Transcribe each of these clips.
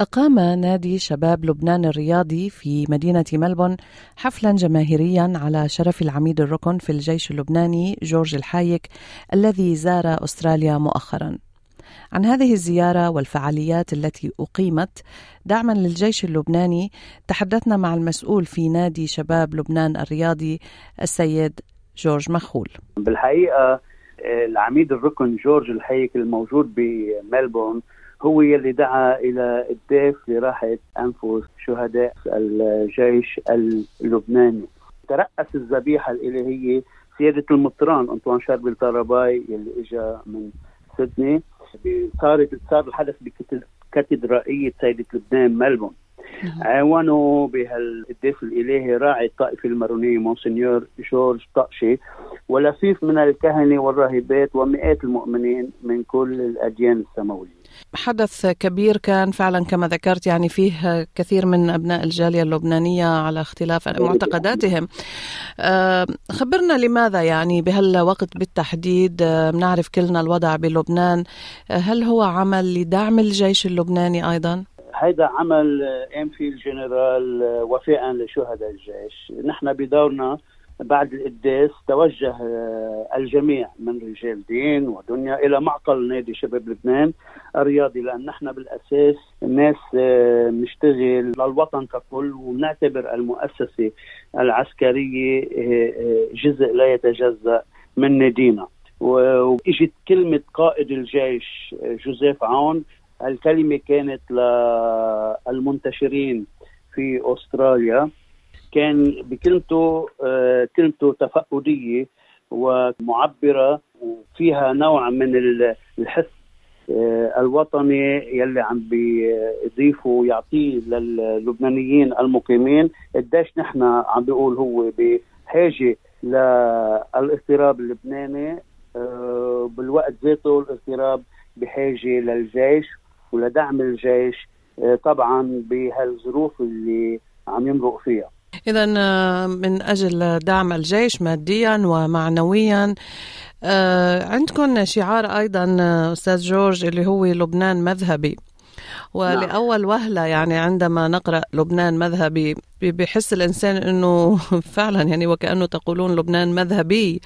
أقام نادي شباب لبنان الرياضي في مدينة ملبون حفلا جماهيريا على شرف العميد الركن في الجيش اللبناني جورج الحايك الذي زار أستراليا مؤخرا. عن هذه الزيارة والفعاليات التي أقيمت دعما للجيش اللبناني تحدثنا مع المسؤول في نادي شباب لبنان الرياضي السيد جورج مخول. بالحقيقة العميد الركن جورج الحيك الموجود بملبون هو يلي دعا إلى الديف لراحة انفس شهداء الجيش اللبناني. ترأس الذبيحة الإلهية سيادة المطران أنطوان شاربل طراباي يلي اجى من سيدني. صارت صار الحدث بكاتدرائية سيدة لبنان ملبون. عاونه بهالذبيحة الإلهية راعي الطائفة المارونية مونسنيور جورج طقشي. ولفيف من الكهنة والراهبات ومئات المؤمنين من كل الأديان السماوية. حدث كبير كان فعلا كما ذكرت يعني فيه كثير من أبناء الجالية اللبنانية على اختلاف معتقداتهم. خبرنا لماذا يعني بهالوقت بالتحديد؟ بنعرف كلنا الوضع بلبنان. هل هو عمل لدعم الجيش اللبناني أيضا؟ هيدا عمل ام في الجنرال وفاء لشهداء الجيش. نحن بدورنا بعد القداس توجه الجميع من رجال دين ودنيا إلى معقل نادي شباب لبنان الرياضي لأن نحن بالأساس ناس نشتغل للوطن ككل ونعتبر المؤسسة العسكرية جزء لا يتجزأ من نادينا. وإجت كلمة قائد الجيش جوزيف عون. الكلمة كانت للمنتشرين في أستراليا. كان بكلمته كلمته تفقديه ومعبرة وفيها نوع من الحس الوطني يلي عم بيضيفه ويعطيه للبنانيين المقيمين. قديش نحن عم بيقول هو بحاجة للاضطراب اللبناني بالوقت ذاته الاضطراب بحاجة للجيش ولدعم الجيش طبعا بهالظروف اللي عم يمرق فيها. إذا من أجل دعم الجيش ماديا ومعنويا عندكم شعار أيضا أستاذ جورج اللي هو لبنان مذهبي. ولأول وهلة يعني عندما نقرأ لبنان مذهبي بحس الإنسان أنه فعلا يعني وكأنه تقولون لبنان مذهبي.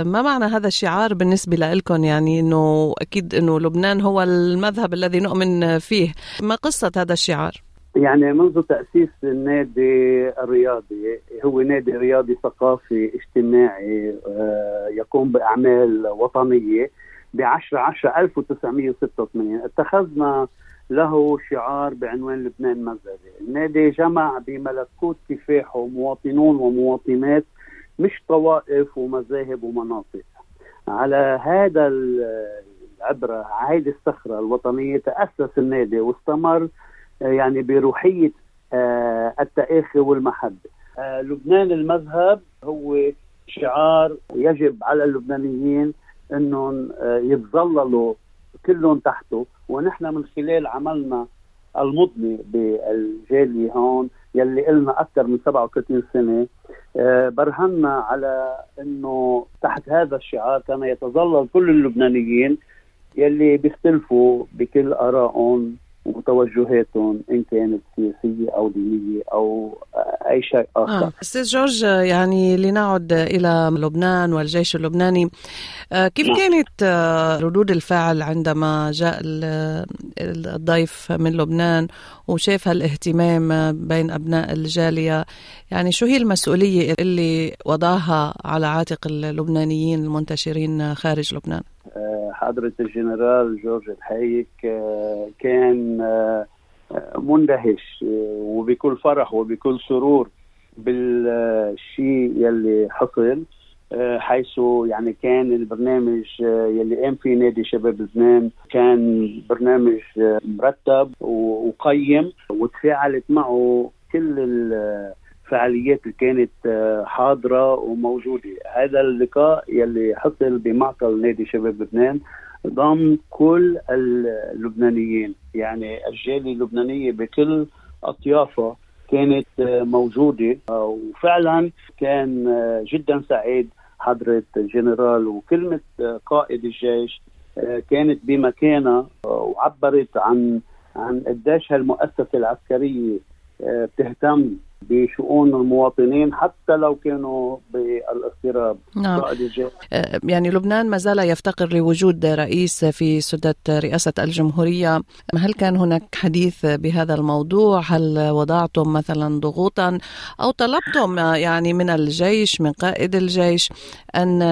ما معنى هذا الشعار بالنسبة لكم يعني أنه أكيد أنه لبنان هو المذهب الذي نؤمن فيه. ما قصة هذا الشعار؟ يعني منذ تأسيس النادي الرياضي هو نادي رياضي ثقافي اجتماعي يقوم بأعمال وطنية ب 10 10 1986 اتخذنا له شعار بعنوان لبنان مذهبي. النادي جمع بملكوت كفاحه مواطنون ومواطنات مش طوائف ومذاهب ومناطق. على هذا العبرة هذه الصخرة الوطنية تأسس النادي واستمر يعني بروحية التآخي والمحبة. لبنان المذهب هو شعار يجب على اللبنانيين إنهم يتظللوا كلهم تحته. ونحن من خلال عملنا المضني بالجالية هون يلي إلنا أكثر من 37 سنة برهنا على أنه تحت هذا الشعار كان يتظلل كل اللبنانيين يلي بيختلفوا بكل آرائهم وتوجهاتهم إن كانت سياسية أو دينية أو أي شيء آخر. آه. أستاذ جورج يعني لنعد إلى لبنان والجيش اللبناني كيف نعم. كانت ردود الفعل عندما جاء الضيف من لبنان وشاف هالاهتمام بين أبناء الجالية يعني شو هي المسؤولية اللي وضعها على عاتق اللبنانيين المنتشرين خارج لبنان؟ حضرة الجنرال جورج الحيك كان مندهش وبكل فرح وبكل سرور بالشيء يلي حصل حيث يعني كان البرنامج يلي قام فيه نادي شباب لبنان كان برنامج مرتب وقيم وتفاعلت معه كل الفعاليات اللي كانت آه، حاضرة وموجودة. هذا اللقاء يلي حصل بمعقل نادي شباب لبنان ضم كل اللبنانيين. يعني الجالية اللبنانية بكل أطيافها كانت آه، موجودة. وفعلا كان جدا سعيد حضرة الجنرال وكلمة قائد الجيش كانت بمكانها وعبرت عن عن قديش هالمؤسسة العسكرية بتهتم بشؤون المواطنين حتى لو كانوا بالاضطراب. نعم. آه، يعني لبنان ما زال يفتقر لوجود رئيس في سدة رئاسة الجمهورية. هل كان هناك حديث بهذا الموضوع؟ هل وضعتم مثلا ضغوطا أو طلبتم يعني من الجيش من قائد الجيش أن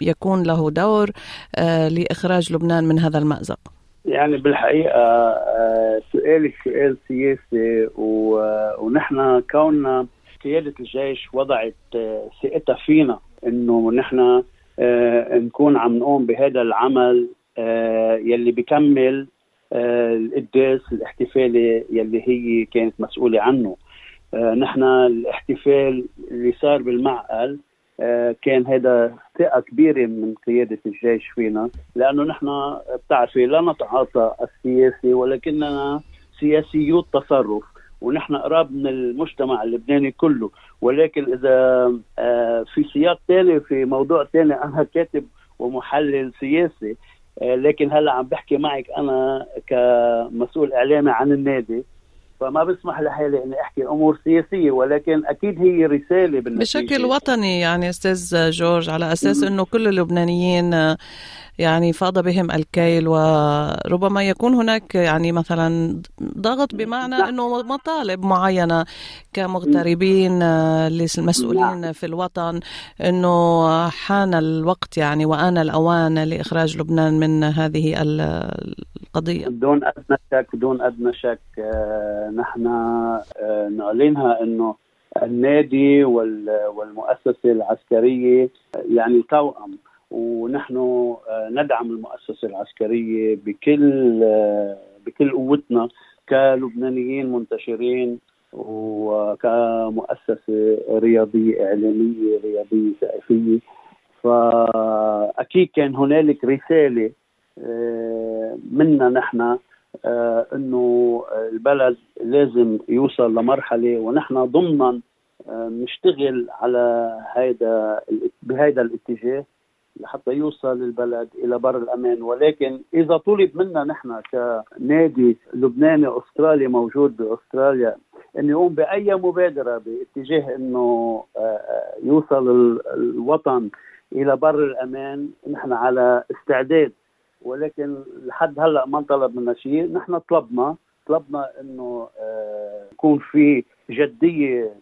يكون له دور آه، لإخراج لبنان من هذا المأزق؟ يعني بالحقيقة آه، سؤالك سؤال سياسي ونحن كوننا قيادة الجيش وضعت آه، ثقتها فينا إنه نحن آه، نكون عم نقوم بهذا العمل يلي بكمل القداس الاحتفالي يلي هي كانت مسؤولة عنه. نحن الاحتفال اللي صار بالمعقل كان هذا ثقة كبيرة من قيادة الجيش فينا. لأنه نحن بتعرفي لا نتعاطى السياسي ولكننا سياسيو التصرف. ونحن قراب من المجتمع اللبناني كله. ولكن إذا آه، في سياق ثاني في موضوع ثاني أنا كاتب ومحلل سياسي آه، لكن هلأ عم بحكي معك أنا كمسؤول إعلامي عن النادي. فما بسمح لحالي إني أحكي أمور سياسية ولكن أكيد هي رسالة بالنتيجة. بشكل وطني يعني أستاذ جورج على أساس إنه كل اللبنانيين يعني فاض بهم الكيل وربما يكون هناك يعني مثلا ضغط بمعنى إنه مطالب معينة كمغتربين للمسؤولين نعم. في الوطن إنه حان الوقت يعني وآن الأوان لإخراج لبنان من هذه القضية؟ دون أدنى شك دون أدنى شك آه، نحن آه، نعلنها إنه النادي والمؤسسة العسكرية يعني توأم ونحن آه، ندعم المؤسسة العسكرية بكل بكل قوتنا كلبنانيين منتشرين وكمؤسسة رياضية إعلامية رياضية ثقافيه فأكيد كان هنالك رسالة آه، منا نحن إنه البلد لازم يوصل لمرحلة ونحن ضمنا نشتغل على هذا بهذا الاتجاه لحتى يوصل البلد إلى بر الأمان. ولكن إذا طلب منا نحن كنادي لبناني أسترالي موجود بأستراليا إنه يقوم بأي مبادرة باتجاه إنه آه، آه، يوصل الوطن إلى بر الأمان نحن على استعداد ولكن لحد هلأ ما طلب منا شيء. نحن طلبنا طلبنا إنه آه، يكون في جدية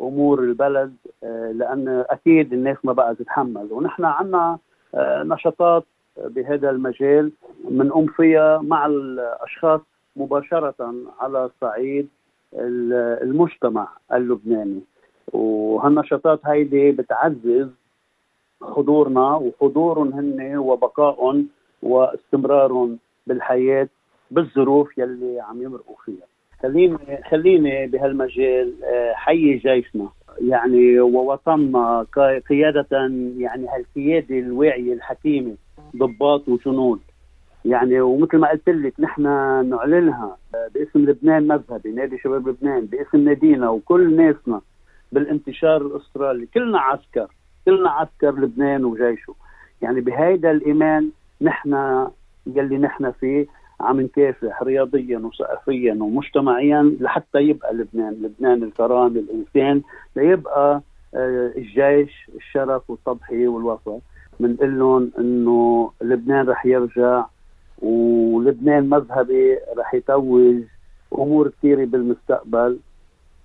امور البلد آه، لأن أكيد الناس ما بقى تتحمل. ونحن عندنا آه، نشاطات بهذا المجال بنقوم فيها مع الأشخاص مباشرة على صعيد المجتمع اللبناني. وهالنشاطات هيدي بتعزز حضورنا وحضورهم هن وبقائهم واستمرارهم بالحياة بالظروف يلي عم يمرقوا فيها. خليني خليني بهالمجال آه، حيي جيشنا يعني ووطننا قيادة يعني هالقيادة الواعية الحكيمة ضباط وجنود. يعني ومثل ما قلت لك نحن نعلنها آه، باسم لبنان مذهبي نادي شباب لبنان باسم نادينا وكل ناسنا بالانتشار الأسترالي. كلنا عسكر كلنا عسكر لبنان وجيشه. يعني بهيدا الإيمان نحن يلي نحن فيه عم نكافح رياضيا وثقافيا ومجتمعيا لحتى يبقى لبنان لبنان الكرامة الإنسان ليبقى آه، الجيش الشرف والتضحية والوفاء. بنقول لهم إنه لبنان رح يرجع ولبنان مذهبي رح يتوج أمور كثيرة بالمستقبل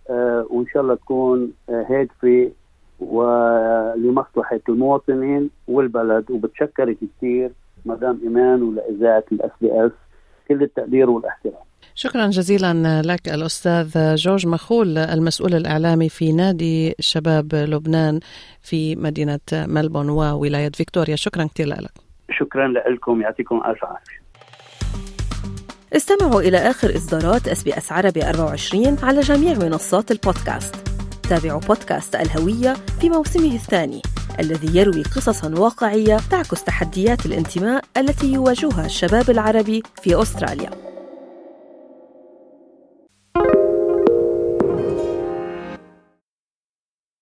آه وإن شاء الله تكون هادفه ولمصلحه المواطنين والبلد. وبتشكرك كثير مدام إيمان ولإذاعة الأس بي إس كل التقدير والاحترام. شكرا جزيلا لك الأستاذ جورج مخول المسؤول الإعلامي في نادي شباب لبنان في مدينة ملبون وولاية فيكتوريا. شكرا كثير لك. شكرا لكم يعطيكم ألف عافية. استمعوا إلى آخر إصدارات SBS عربي 24 على جميع منصات البودكاست. تابعوا بودكاست الهوية في موسمه الثاني. الذي يروي قصصا واقعية تعكس تحديات الانتماء التي يواجهها الشباب العربي في أستراليا.